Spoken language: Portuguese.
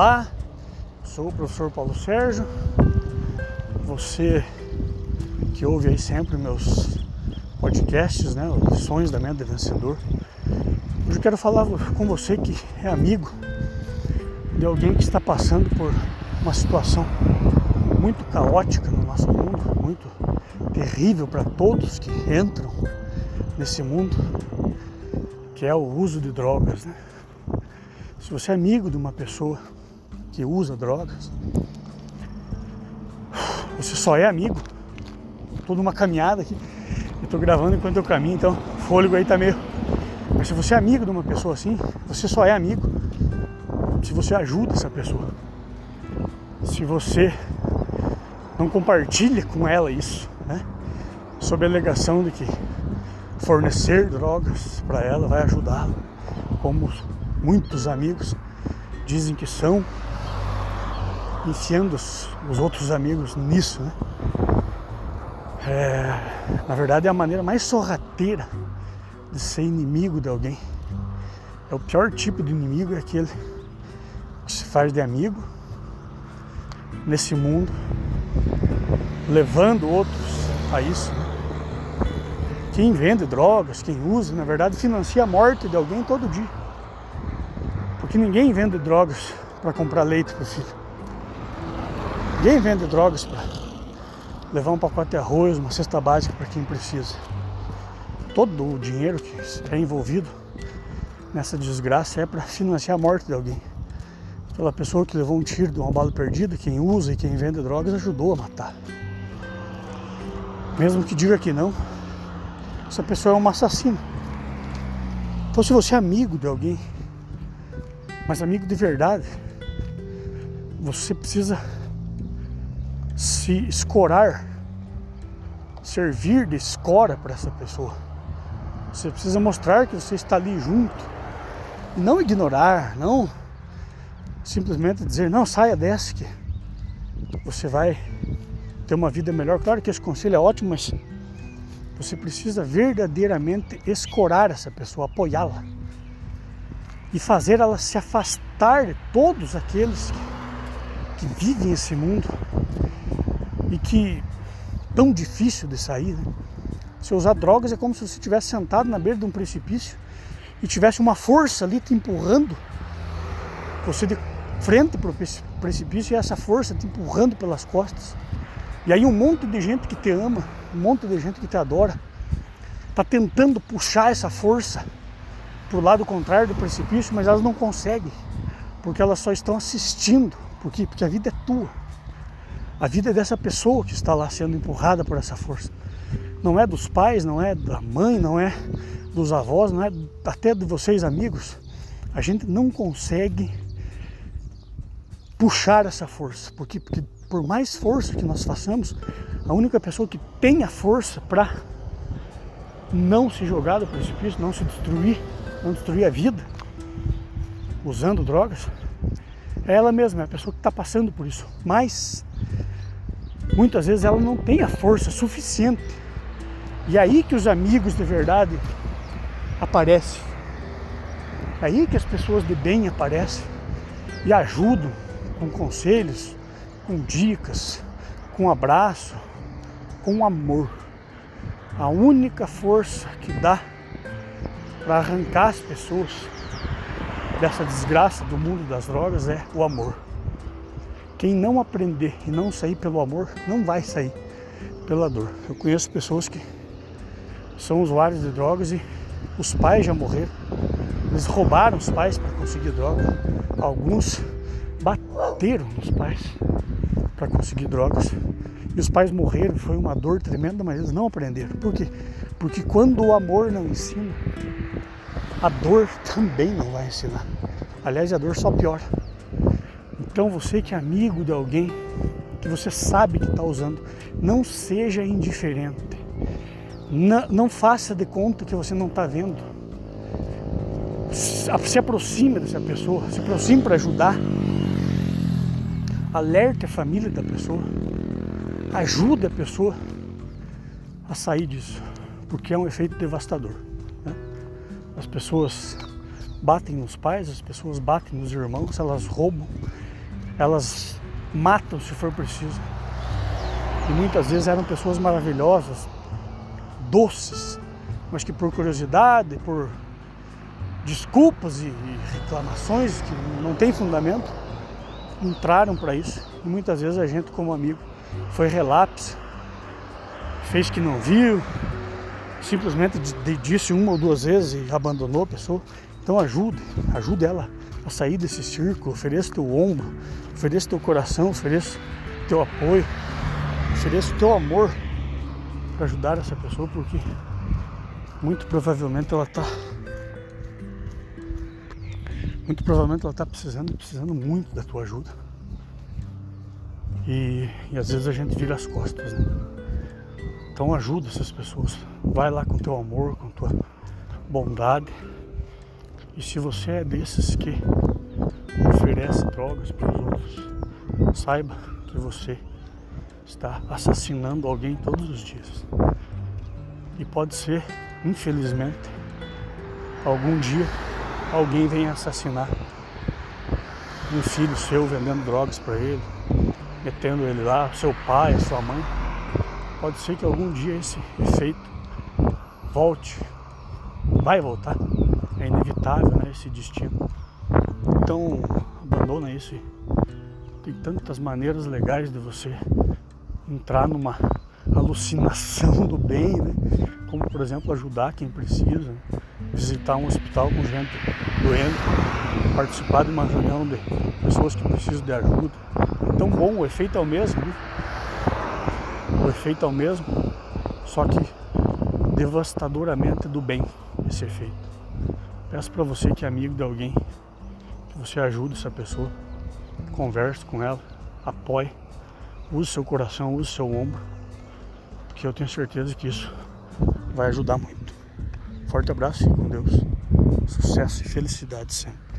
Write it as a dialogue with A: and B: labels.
A: Olá, sou o professor Paulo Sérgio. Você que ouve aí sempre meus podcasts, né? Os sonhos da mente vencedor. Hoje eu quero falar com você que é amigo de alguém que está passando por uma situação muito caótica no nosso mundo, muito terrível para todos que entram nesse mundo, que é o uso de drogas. Né? Se você é amigo de uma pessoa que usa drogas, você só é amigo. Estou numa caminhada aqui, estou gravando enquanto eu caminho, então o fôlego aí tá meio. Mas se você é amigo de uma pessoa assim, você só é amigo se você ajuda essa pessoa. Se você não compartilha com ela isso, né? Sob a alegação de que fornecer drogas para ela vai ajudá-la, como muitos amigos dizem que são, enfiando os, os outros amigos nisso, né? É, na verdade é a maneira mais sorrateira de ser inimigo de alguém. É o pior tipo de inimigo é aquele que se faz de amigo nesse mundo, levando outros a isso. Né? Quem vende drogas, quem usa, na verdade financia a morte de alguém todo dia. Porque ninguém vende drogas para comprar leite para o filho. Ninguém vende drogas para levar um pacote de arroz, uma cesta básica para quem precisa. Todo o dinheiro que é envolvido nessa desgraça é para financiar a morte de alguém. Aquela pessoa que levou um tiro de uma bala perdida, quem usa e quem vende drogas ajudou a matar. Mesmo que diga que não, essa pessoa é um assassino. Então, se você é amigo de alguém, mas amigo de verdade, você precisa se escorar, servir de escora para essa pessoa. Você precisa mostrar que você está ali junto e não ignorar, não simplesmente dizer não saia dessa que você vai ter uma vida melhor. Claro que esse conselho é ótimo, mas você precisa verdadeiramente escorar essa pessoa, apoiá-la e fazer ela se afastar de todos aqueles que, que vivem esse mundo e que tão difícil de sair. Né? Se usar drogas é como se você estivesse sentado na beira de um precipício e tivesse uma força ali te empurrando, você de frente para o precipício e essa força te empurrando pelas costas. E aí um monte de gente que te ama um monte de gente que te adora, está tentando puxar essa força para o lado contrário do precipício, mas elas não conseguem, porque elas só estão assistindo. Por quê? Porque a vida é tua. A vida é dessa pessoa que está lá sendo empurrada por essa força. Não é dos pais, não é da mãe, não é dos avós, não é até de vocês amigos. A gente não consegue puxar essa força, porque, porque por mais força que nós façamos, a única pessoa que tem a força para não se jogar do precipício, não se destruir, não destruir a vida usando drogas, é ela mesma, é a pessoa que está passando por isso. Mas muitas vezes ela não tem a força suficiente. E é aí que os amigos de verdade aparecem. É aí que as pessoas de bem aparecem e ajudam com conselhos, com dicas, com abraço, com amor. A única força que dá para arrancar as pessoas dessa desgraça do mundo das drogas é o amor. Quem não aprender e não sair pelo amor, não vai sair pela dor. Eu conheço pessoas que são usuários de drogas e os pais já morreram. Eles roubaram os pais para conseguir droga. Alguns bateram nos pais para conseguir drogas. E os pais morreram, foi uma dor tremenda, mas eles não aprenderam. Por quê? Porque quando o amor não ensina, a dor também não vai ensinar. Aliás, a dor só piora. Então você que é amigo de alguém que você sabe que está usando, não seja indiferente. Não, não, faça de conta que você não está vendo. Se aproxime dessa pessoa, se aproxime para ajudar. Alerte a família da pessoa ajuda a pessoa a sair disso, porque é um efeito devastador. Né? As pessoas batem nos pais, as pessoas batem nos irmãos, elas roubam, elas matam se for preciso. E muitas vezes eram pessoas maravilhosas, doces, mas que por curiosidade, por desculpas e reclamações que não tem fundamento, entraram para isso. E muitas vezes a gente, como amigo, foi relapse, fez que não viu, simplesmente disse uma ou duas vezes e abandonou a pessoa. Então ajude, ajude ela a sair desse círculo, ofereça teu ombro, ofereça teu coração, ofereça teu apoio, ofereça teu amor para ajudar essa pessoa, porque muito provavelmente ela está muito provavelmente ela está precisando, precisando muito da tua ajuda. E, e às vezes a gente vira as costas, né? Então ajuda essas pessoas. Vai lá com teu amor, com tua bondade. E se você é desses que oferece drogas para os outros, saiba que você está assassinando alguém todos os dias. E pode ser, infelizmente, algum dia alguém venha assassinar um filho seu vendendo drogas para ele, metendo ele lá, seu pai, sua mãe. Pode ser que algum dia esse efeito volte, vai voltar, é inevitável né, esse destino. Então abandona isso. Tem tantas maneiras legais de você entrar numa alucinação do bem, né? como por exemplo ajudar quem precisa, visitar um hospital com gente doente, participar de uma reunião de pessoas que precisam de ajuda. Então bom, o efeito é o mesmo, né? o efeito é o mesmo, só que devastadoramente do bem esse efeito. Peço para você que é amigo de alguém, que você ajude essa pessoa, converse com ela, apoie, use seu coração, use seu ombro, porque eu tenho certeza que isso vai ajudar muito. Forte abraço e com Deus. Sucesso e felicidade sempre.